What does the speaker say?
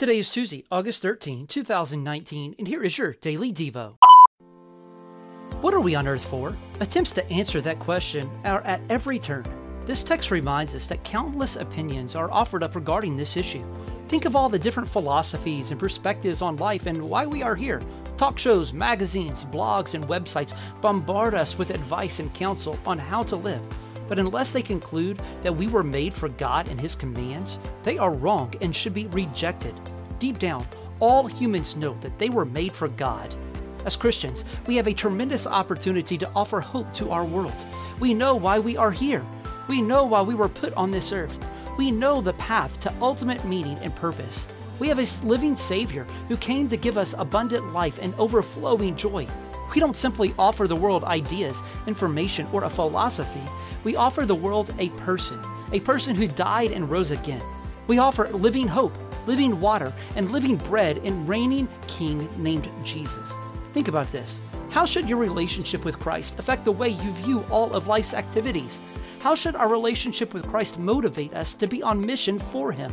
Today is Tuesday, August 13, 2019, and here is your Daily Devo. What are we on earth for? Attempts to answer that question are at every turn. This text reminds us that countless opinions are offered up regarding this issue. Think of all the different philosophies and perspectives on life and why we are here. Talk shows, magazines, blogs, and websites bombard us with advice and counsel on how to live. But unless they conclude that we were made for God and His commands, they are wrong and should be rejected. Deep down, all humans know that they were made for God. As Christians, we have a tremendous opportunity to offer hope to our world. We know why we are here. We know why we were put on this earth. We know the path to ultimate meaning and purpose. We have a living Savior who came to give us abundant life and overflowing joy. We don't simply offer the world ideas, information, or a philosophy. We offer the world a person, a person who died and rose again. We offer living hope, living water, and living bread in reigning King named Jesus. Think about this. How should your relationship with Christ affect the way you view all of life's activities? How should our relationship with Christ motivate us to be on mission for Him?